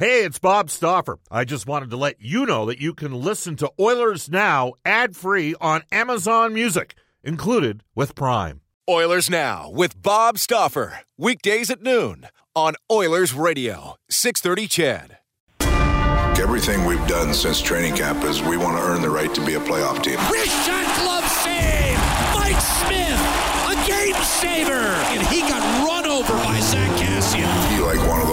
Hey, it's Bob Stauffer. I just wanted to let you know that you can listen to Oilers Now ad free on Amazon Music, included with Prime. Oilers Now with Bob Stauffer. Weekdays at noon on Oilers Radio, 630 CHED. Everything we've done since training camp is we want to earn the right to be a playoff team. Wrist shot glove save! Mike Smith, a game saver! And he got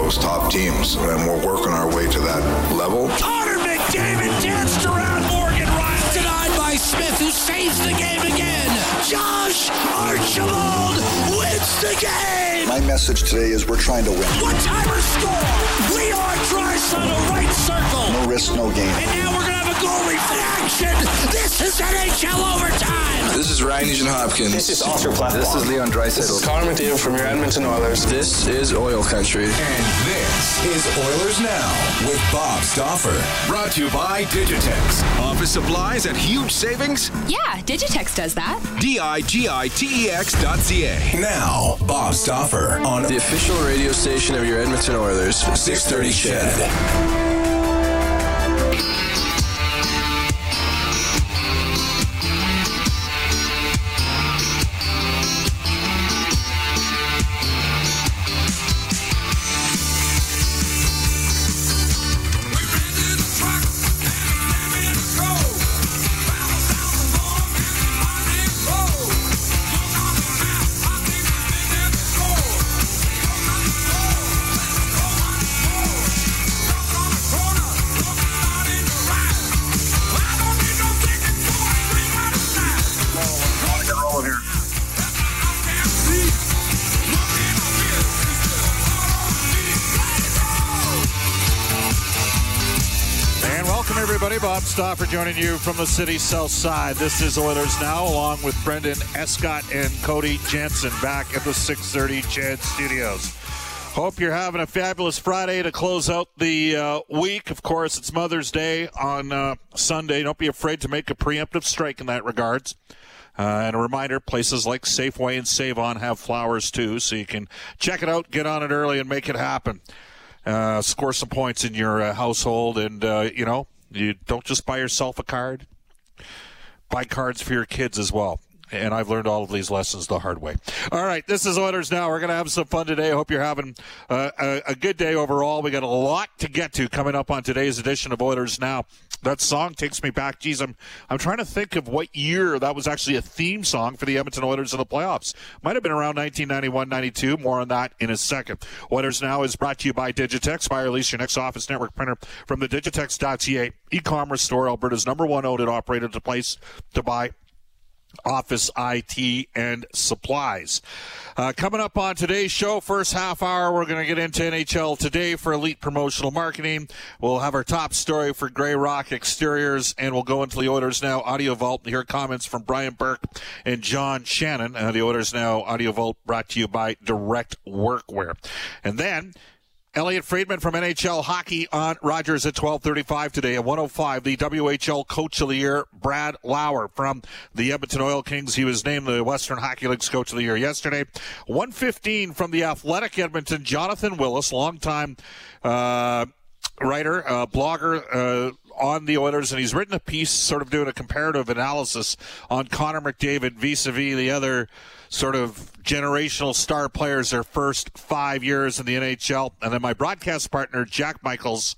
those top teams, and we're working our way to that level. Connor McDavid danced around Morgan. Denied by Smith, who saves the game again. Josh Archibald wins the game! My message today is we're trying to win. One timer score! Leon Draisaitl right circle! No risk, no gain. And now we're gonna goalie in action! This is NHL overtime! This is Ryan Nugent Hopkins. This is Oscar Platt. This is Leon Draisaitl. This is Connor McDavid from your Edmonton Oilers. This is Oil Country. And this is Oilers Now with Bob Stauffer. Brought to you by Digitex. Office supplies at huge savings? Yeah, Digitex does that. D-I-G-I-T-E-X dot C-A. Now, Bob Stauffer on The official radio station of your Edmonton Oilers. 630 CHED. Everybody. Bob Stauffer joining you from the city south side. This is Oilers Now, along with Brendan Escott and Cody Jansen back at the 630 CHED Studios. Hope you're having a fabulous Friday to close out the uh, week. Of course, it's Mother's Day on uh, Sunday. Don't be afraid to make a preemptive strike in that regards. Uh, and a reminder, places like Safeway and Save On have flowers too, so you can check it out, get on it early, and make it happen. Uh, score some points in your uh, household, and uh, you know, you don't just buy yourself a card. Buy cards for your kids as well. And I've learned all of these lessons the hard way. All right, this is Oilers Now. We're going to have some fun today. I hope you're having uh, a, a good day overall. We got a lot to get to coming up on today's edition of Oilers Now. That song takes me back. Geez, I'm I'm trying to think of what year that was actually a theme song for the Edmonton Oilers in the playoffs. Might have been around 1991-92. More on that in a second. Oilers Now is brought to you by Digitex. Buy or lease your next office network printer from the Digitex.ca e-commerce store, Alberta's number one owned and operated place to buy office IT and supplies. Uh, coming up on today's show, first half hour, we're going to get into NHL today for elite promotional marketing. We'll have our top story for Grey Rock Exteriors, and we'll go into the Oilers Now Audio Vault and hear comments from Brian Burke and John Shannon. Uh, the Oilers Now Audio Vault brought to you by Direct Workwear. And then Elliotte Friedman from NHL Hockey on Rogers at 12:35 today. At 105, the WHL Coach of the Year, Brad Lauer from the Edmonton Oil Kings. He was named the Western Hockey League's Coach of the Year yesterday. 115 from the Athletic Edmonton, Jonathan Willis, longtime uh, writer, uh, blogger. Uh, on the Oilers, and he's written a piece sort of doing a comparative analysis on Connor McDavid vis-a-vis the other sort of generational star players their first five years in the NHL. And then my broadcast partner, Jack Michaels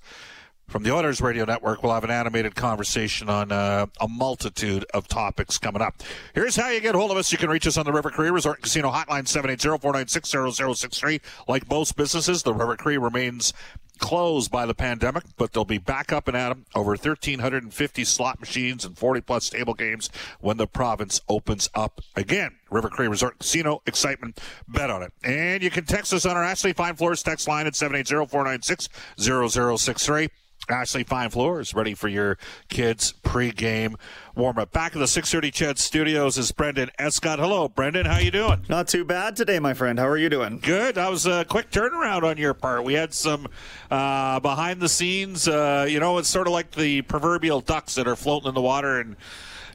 from the Oilers Radio Network, will have an animated conversation on uh, a multitude of topics coming up. Here's how you get hold of us. You can reach us on the River Cree Resort Casino Hotline, 780-496-0063. Like most businesses, the River Cree remains closed by the pandemic, but they'll be back up and at 'em. Over 1,350 slot machines and 40 plus table games when the province opens up again. River Cree Resort Casino, excitement, bet on it. And you can text us on our Ashley Fine Floors text line at 780-496-0063. Ashley Fine Floors, ready for your kids' pregame warm-up. Back in the 630 Ched Studios is Brendan Escott. Hello, Brendan. How you doing? Not too bad today, my friend. How are you doing? Good. That was a quick turnaround on your part. We had some uh, behind the scenes. Uh, you know, it's sort of like the proverbial ducks that are floating in the water and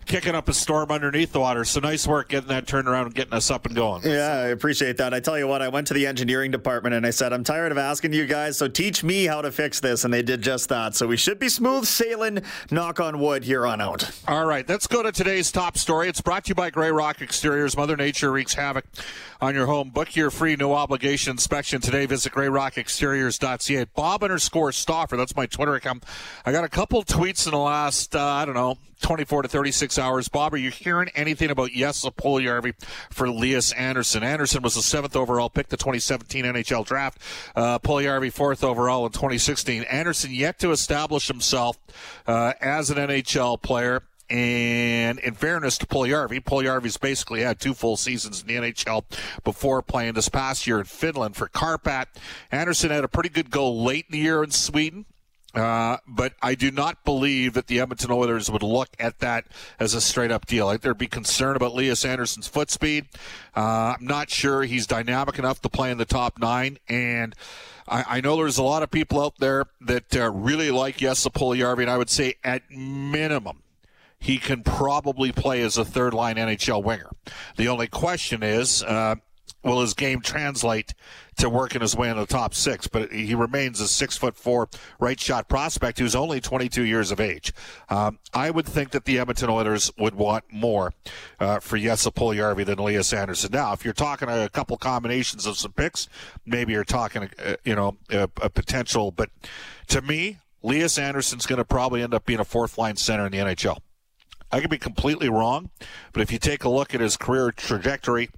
kicking up a storm underneath the water. So nice work getting that turnaround and getting us up and going. Yeah, I appreciate that. I tell you what, I went to the engineering department and I said, I'm tired of asking you guys, so teach me how to fix this. And they did just that. So we should be smooth sailing, knock on wood, here on out. All right, let's go to today's top story. It's brought to you by Grey Rock Exteriors. Mother Nature wreaks havoc on your home. Book your free no obligation inspection today. Visit greyrockexteriors.ca. Bob underscore Stauffer, that's my Twitter account. I got a couple tweets in the last, uh, I don't know, 24 to 36 hours. Bob, are you hearing anything about Jesse Puljujärvi for Lias Andersson? Andersson was the seventh overall pick, the 2017 NHL draft. Uh, Puljujärvi fourth overall in 2016. Andersson yet to establish himself uh, as an NHL player. And in fairness to Puljujärvi, Puljujärvi's basically had two full seasons in the NHL before playing this past year in Finland for Kärpät. Andersson had a pretty good goal late in the year in Sweden. Uh, but I do not believe that the Edmonton Oilers would look at that as a straight up deal. Think there'd be concern about Lias Andersson's foot speed. Uh, I'm not sure he's dynamic enough to play in the top nine. And I, I know there's a lot of people out there that uh, really like Jesse Puljujärvi, and I would say at minimum, he can probably play as a third line NHL winger. The only question is, uh, will his game translate to working his way in the top six? But he remains a six foot four right shot prospect who's only 22 years of age. Um, I would think that the Edmonton Oilers would want more uh, for Jesse Puljujärvi than Lias Andersson. Now, if you're talking a couple combinations of some picks, maybe you're talking, uh, you know, a, a potential. But to me, Lias Andersson's going to probably end up being a fourth line center in the NHL. I could be completely wrong, but if you take a look at his career trajectory,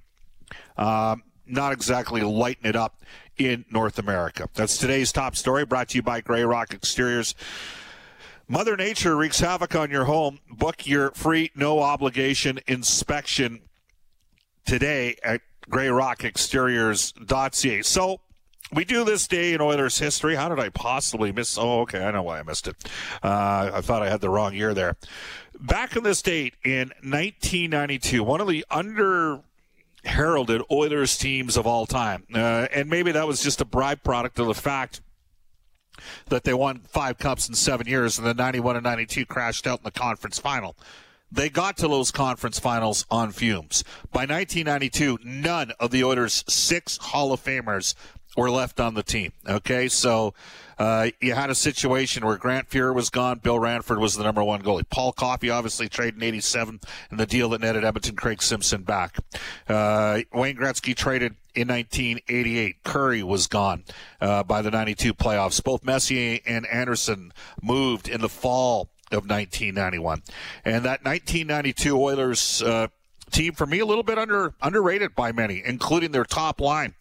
um, not exactly lighting it up in North America. That's today's top story brought to you by Grey Rock Exteriors. Mother Nature wreaks havoc on your home. Book your free, no obligation inspection today at greyrockexteriors.ca. So, we do this day in Oilers history. How did I possibly miss? Oh, okay. I know why I missed it. Uh, I thought I had the wrong year there. Back in this date in 1992, one of the under heralded Oilers teams of all time. Uh, and maybe that was just a byproduct of the fact that they won five cups in seven years and then 91 and 92 crashed out in the conference final. They got to those conference finals on fumes. By 1992, none of the Oilers' six Hall of Famers were left on the team. Okay, so uh, you had a situation where Grant Fuhr was gone, Bill Ranford was the number one goalie. Paul Coffey obviously traded in '87 in the deal that netted Edmonton Craig Simpson back. Uh, Wayne Gretzky traded in 1988. Kurri was gone uh, by the 92 playoffs. Both Messier and Anderson moved in the fall of 1991, and that 1992 Oilers uh, team for me a little bit under underrated by many, including their top line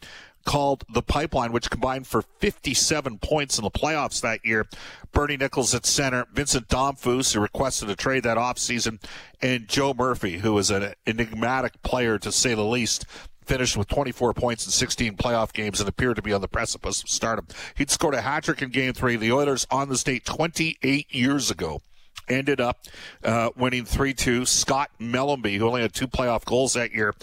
called the Pipeline, which combined for 57 points in the playoffs that year. Bernie Nicholls at center, Vincent Damphousse, who requested a trade that offseason, and Joe Murphy, who was an enigmatic player to say the least, finished with 24 points in 16 playoff games and appeared to be on the precipice of stardom. He'd scored a hat trick in game three. The Oilers on the state 28 years ago ended up uh, winning 3 2. Scott Mellanby, who only had two playoff goals that year,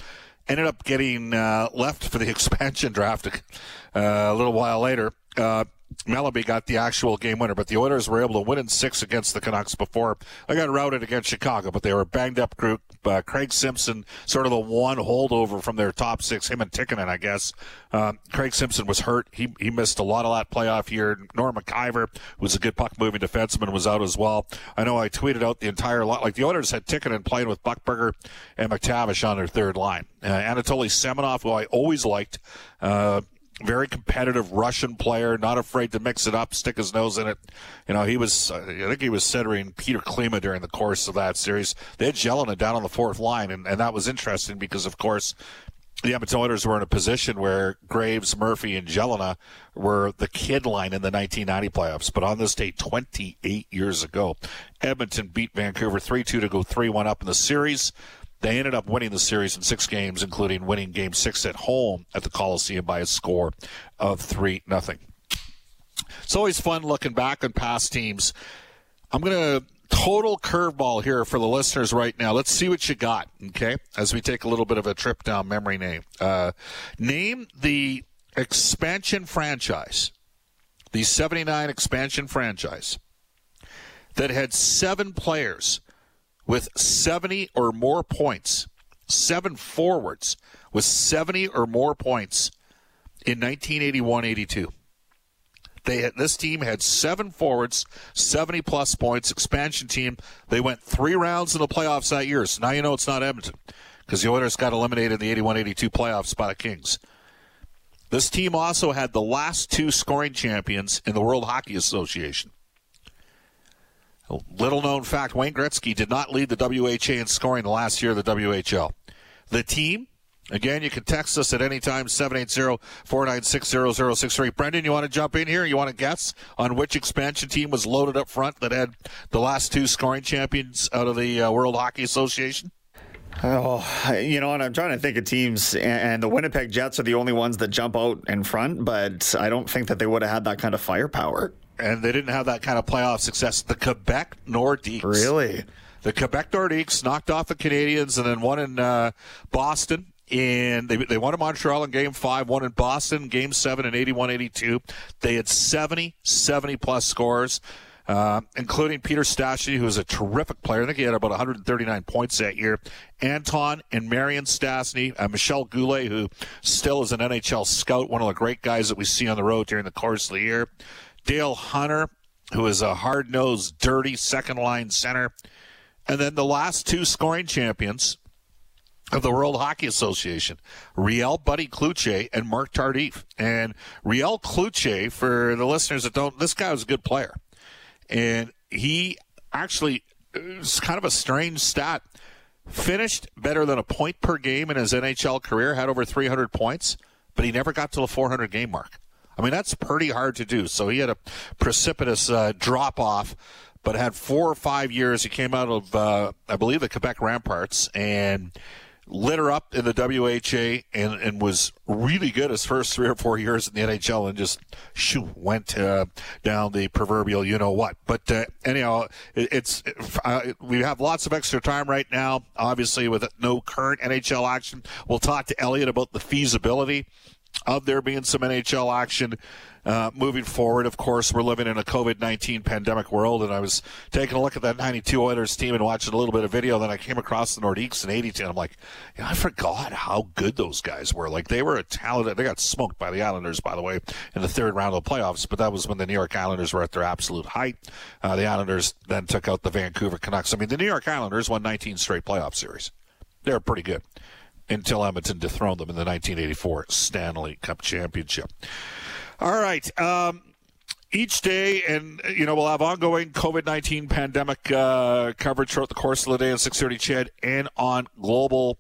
ended up getting uh, left for the expansion draft uh, a little while later. Uh, Mellanby got the actual game winner, but the Oilers were able to win in six against the Canucks before they got routed against Chicago. But they were banged up group. Uh, Craig Simpson, sort of the one holdover from their top six, him and Tikkanen, I guess. Uh, Craig Simpson was hurt. He he missed a lot of that playoff year. Norm Maciver, who's a good puck moving defenseman, was out as well. I know I tweeted out the entire lot. Like the Oilers had Tikkanen playing with Buchberger and MacTavish on their third line. Uh, Anatoly Semenov, who I always liked. Uh, very competitive Russian player, not afraid to mix it up, stick his nose in it. You know, he was, uh, I think he was centering Peter Klima during the course of that series. They had Gelinas down on the fourth line, and, and that was interesting because, of course, the Edmonton Oilers were in a position where Graves, Murphy, and Gelinas were the kid line in the 1990 playoffs. But on this day, 28 years ago, Edmonton beat Vancouver 3 2 to go 3 1 up in the series. They ended up winning the series in six games, including winning game six at home at the Coliseum by a score of 3 nothing. It's always fun looking back on past teams. I'm going to total curveball here for the listeners right now. Let's see what you got, okay? As we take a little bit of a trip down memory name. Uh, name the expansion franchise, the 79 expansion franchise, that had seven players with 70 or more points, seven forwards with 70 or more points in 1981-82. They had, this team had seven forwards, 70 plus points. Expansion team. They went three rounds in the playoffs that year. So now you know it's not Edmonton because the Oilers got eliminated in the 81-82 playoffs by the Kings. This team also had the last two scoring champions in the World Hockey Association. Little known fact Wayne Gretzky did not lead the WHA in scoring the last year of the WHL. The team, again, you can text us at any time, 780 496 0063. Brendan, you want to jump in here? You want to guess on which expansion team was loaded up front that had the last two scoring champions out of the uh, World Hockey Association? Oh, you know, and I'm trying to think of teams, and the Winnipeg Jets are the only ones that jump out in front, but I don't think that they would have had that kind of firepower. And they didn't have that kind of playoff success. The Quebec Nordiques. Really? The Quebec Nordiques knocked off the Canadiens and then won in uh, Boston. And they, they won in Montreal in game five, won in Boston game seven in 81 82. They had 70, 70 plus scores. Uh, including Peter Stastny, who was a terrific player. I think he had about 139 points that year. Anton and Marian Stastny, uh, Michel Goulet, who still is an NHL scout, one of the great guys that we see on the road during the course of the year. Dale Hunter, who is a hard nosed, dirty second line center. And then the last two scoring champions of the World Hockey Association, Riel Buddy Cloutier and Marc Tardif. And Riel Cloutier, for the listeners that don't, this guy was a good player and he actually it's kind of a strange stat. Finished better than a point per game in his NHL career, had over 300 points, but he never got to the 400 game mark. I mean, that's pretty hard to do. So he had a precipitous uh, drop off, but had four or five years. He came out of, uh, I believe, the Quebec Remparts and lit her up in the WHA and, and was really good his first three or four years in the NHL and just shoo, went uh, down the proverbial you know what. But uh, anyhow, it, it's uh, we have lots of extra time right now, obviously with no current NHL action. We'll talk to Elliotte about the feasibility of there being some NHL action uh, moving forward. Of course, we're living in a COVID 19 pandemic world, and I was taking a look at that 92 Oilers team and watching a little bit of video. Then I came across the Nordiques in 82, and I'm like, yeah, I forgot how good those guys were. Like, they were a talented, they got smoked by the Islanders, by the way, in the third round of the playoffs, but that was when the New York Islanders were at their absolute height. Uh, the Islanders then took out the Vancouver Canucks. I mean, the New York Islanders won 19 straight playoff series. They're pretty good until Edmonton dethroned them in the 1984 Stanley Cup Championship. All right. Um, each day, and you know, we'll have ongoing COVID nineteen pandemic uh, coverage throughout the course of the day on six thirty CHED and on Global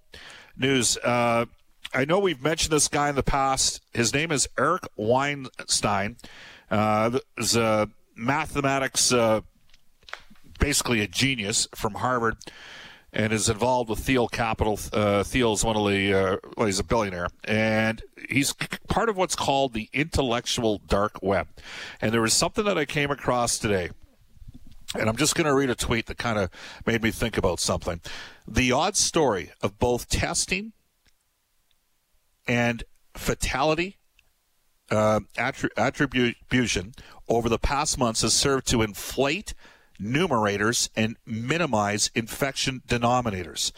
News. Uh, I know we've mentioned this guy in the past. His name is Eric Weinstein. Uh, is a mathematics, uh, basically a genius from Harvard and is involved with Thiel Capital. Uh, Thiel's one of the, uh, well, he's a billionaire, and he's part of what's called the intellectual dark web. And there was something that I came across today, and I'm just going to read a tweet that kind of made me think about something. The odd story of both testing and fatality uh, attribution over the past months has served to inflate numerators and minimize infection denominators.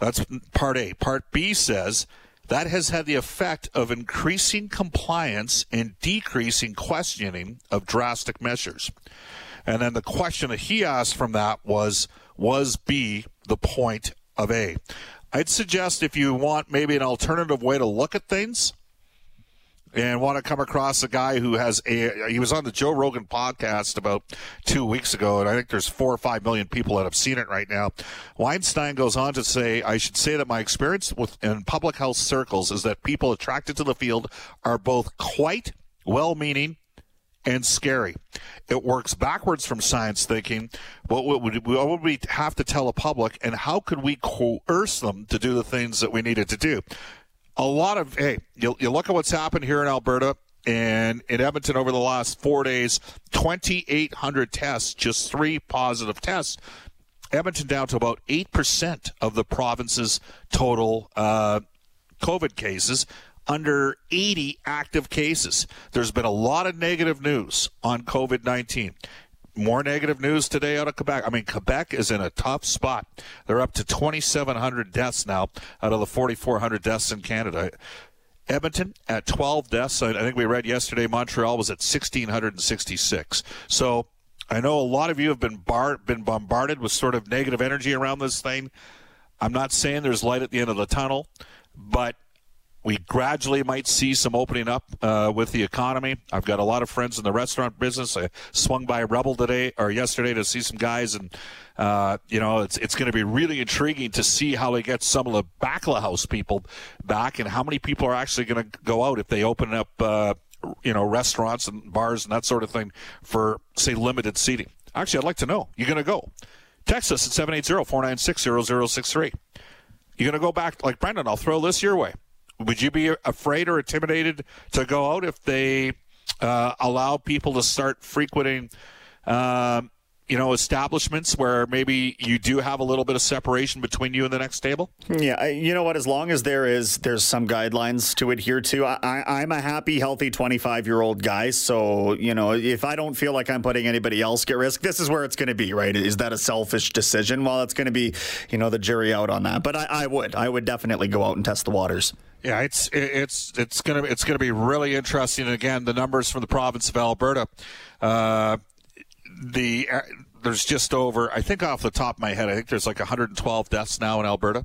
That's part A. Part B says that has had the effect of increasing compliance and decreasing questioning of drastic measures. And then the question that he asked from that was Was B the point of A? I'd suggest if you want maybe an alternative way to look at things, and want to come across a guy who has a he was on the Joe Rogan podcast about two weeks ago, and I think there's four or five million people that have seen it right now. Weinstein goes on to say, I should say that my experience with in public health circles is that people attracted to the field are both quite well meaning and scary. It works backwards from science thinking. What would, what would we have to tell the public, and how could we coerce them to do the things that we needed to do? A lot of hey, you, you look at what's happened here in Alberta and in Edmonton over the last four days, 2,800 tests, just three positive tests. Edmonton down to about 8% of the province's total uh, COVID cases, under 80 active cases. There's been a lot of negative news on COVID 19. More negative news today out of Quebec. I mean, Quebec is in a tough spot. They're up to 2,700 deaths now out of the 4,400 deaths in Canada. Edmonton at 12 deaths. I think we read yesterday Montreal was at 1,666. So I know a lot of you have been bar- been bombarded with sort of negative energy around this thing. I'm not saying there's light at the end of the tunnel, but we gradually might see some opening up uh, with the economy. I've got a lot of friends in the restaurant business. I swung by Rebel today or yesterday to see some guys, and uh, you know it's it's going to be really intriguing to see how they get some of the Backla House people back, and how many people are actually going to go out if they open up. Uh, you know, restaurants and bars and that sort of thing for, say, limited seating. Actually, I'd like to know. You're going to go. Text us at 780 496 0063. You're going to go back, like Brendan, I'll throw this your way. Would you be afraid or intimidated to go out if they uh, allow people to start frequenting, um, you know, establishments where maybe you do have a little bit of separation between you and the next table? Yeah, I, you know what? As long as there is, there's some guidelines to adhere to. I, I'm a happy, healthy 25 year old guy. So you know, if I don't feel like I'm putting anybody else at risk, this is where it's going to be. Right? Is that a selfish decision? Well, it's going to be, you know, the jury out on that. But I, I would, I would definitely go out and test the waters. Yeah, it's it's it's gonna it's gonna be really interesting. Again, the numbers from the province of Alberta, uh, the uh, there's just over I think off the top of my head, I think there's like 112 deaths now in Alberta.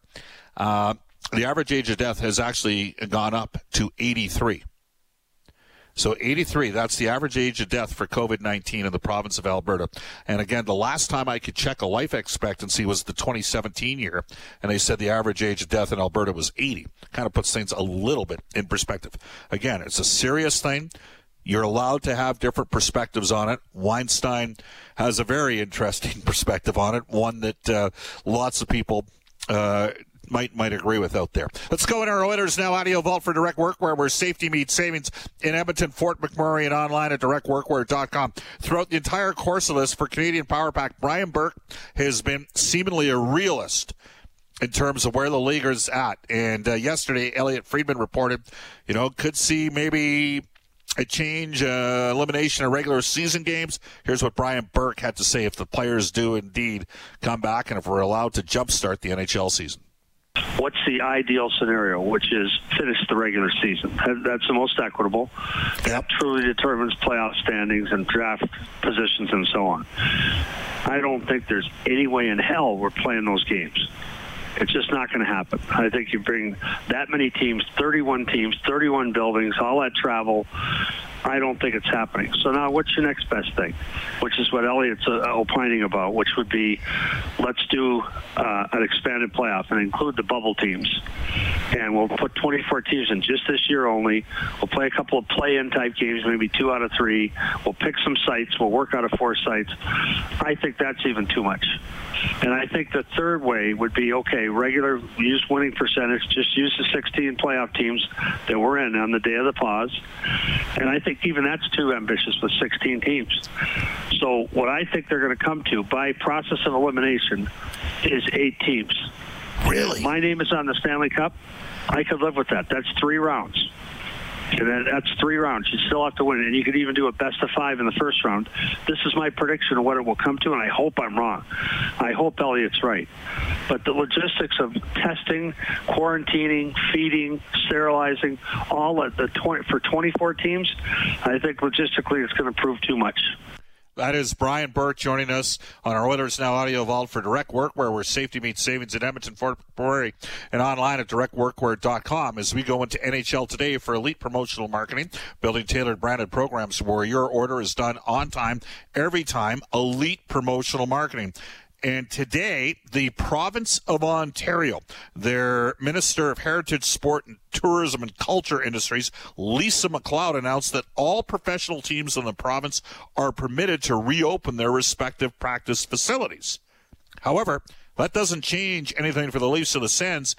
Uh, the average age of death has actually gone up to 83. So 83, that's the average age of death for COVID 19 in the province of Alberta. And again, the last time I could check a life expectancy was the 2017 year, and they said the average age of death in Alberta was 80. Kind of puts things a little bit in perspective. Again, it's a serious thing. You're allowed to have different perspectives on it. Weinstein has a very interesting perspective on it, one that uh, lots of people uh, might might agree with out there. Let's go in our Oilers now. Audio Vault for Direct Workwear, where safety meets savings in Edmonton, Fort McMurray, and online at directworkwear.com. Throughout the entire course of this for Canadian Power Pack, Brian Burke has been seemingly a realist in terms of where the league is at. And uh, yesterday, Elliotte Friedman reported, you know, could see maybe a change, uh, elimination of regular season games. Here's what Brian Burke had to say if the players do indeed come back and if we're allowed to jumpstart the NHL season. What's the ideal scenario, which is finish the regular season? That's the most equitable. That truly determines playoff standings and draft positions and so on. I don't think there's any way in hell we're playing those games. It's just not going to happen. I think you bring that many teams, 31 teams, 31 buildings, all that travel. I don't think it's happening. So now, what's your next best thing? Which is what Elliotte's uh, opining about, which would be let's do uh, an expanded playoff and include the bubble teams. And we'll put 24 teams in just this year only. We'll play a couple of play-in type games, maybe two out of three. We'll pick some sites. We'll work out of four sites. I think that's even too much. And I think the third way would be okay, regular use winning percentage, just use the 16 playoff teams that we're in on the day of the pause. And I think even that's too ambitious with 16 teams. So what I think they're going to come to by process of elimination is eight teams. Really? My name is on the Stanley Cup. I could live with that. That's three rounds. And then that's three rounds. You still have to win, and you could even do a best of five in the first round. This is my prediction of what it will come to, and I hope I'm wrong. I hope Elliotte's right. But the logistics of testing, quarantining, feeding, sterilizing, all at the 20, for 24 teams, I think logistically it's going to prove too much. That is Brian Burke joining us on our Oilers Now audio vault for Direct Workwear, where safety meets savings in Edmonton, Fort McMurray, and online at directworkwear.com as we go into NHL today for elite promotional marketing, building tailored branded programs where your order is done on time, every time, elite promotional marketing. And today, the province of Ontario, their Minister of Heritage, Sport, and Tourism and Culture Industries, Lisa MacLeod, announced that all professional teams in the province are permitted to reopen their respective practice facilities. However, that doesn't change anything for the Leafs or the Sens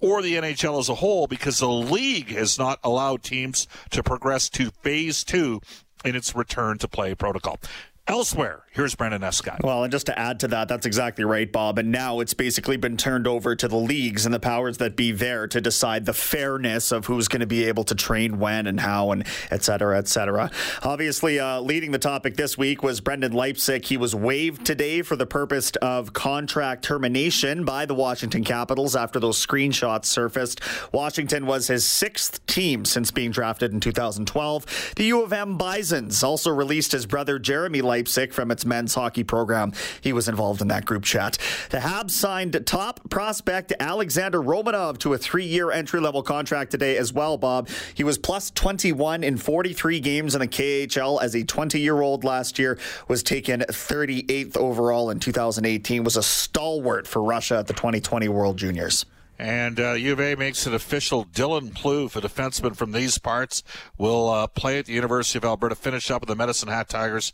or the NHL as a whole because the league has not allowed teams to progress to phase two in its return to play protocol. Elsewhere, here's Brendan Escott. Well, and just to add to that, that's exactly right, Bob. And now it's basically been turned over to the leagues and the powers that be there to decide the fairness of who's going to be able to train when and how and et cetera, et cetera. Obviously, uh, leading the topic this week was Brendan Leipsic. He was waived today for the purpose of contract termination by the Washington Capitals after those screenshots surfaced. Washington was his sixth team since being drafted in 2012. The U of M Bisons also released his brother Jeremy Leipsic Leipsic from its men's hockey program. He was involved in that group chat. The Habs signed top prospect Alexander Romanov to a three year entry level contract today as well, Bob. He was plus 21 in 43 games in the KHL as a 20 year old last year, was taken 38th overall in 2018, was a stalwart for Russia at the 2020 World Juniors. And uh, U of A makes it official. Dylan Plouffe, a defenseman from these parts, will uh, play at the University of Alberta, finish up with the Medicine Hat Tigers.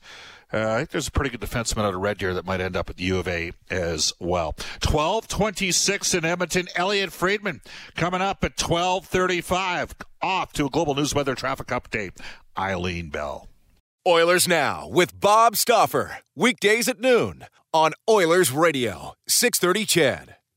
Uh, I think there's a pretty good defenseman out of Red Deer that might end up at the U of A as well. 1226 in Edmonton. Elliotte Friedman coming up at 1235. Off to a global news weather traffic update. Eileen Bell. Oilers Now with Bob Stauffer. Weekdays at noon on Oilers Radio, 630 CHED.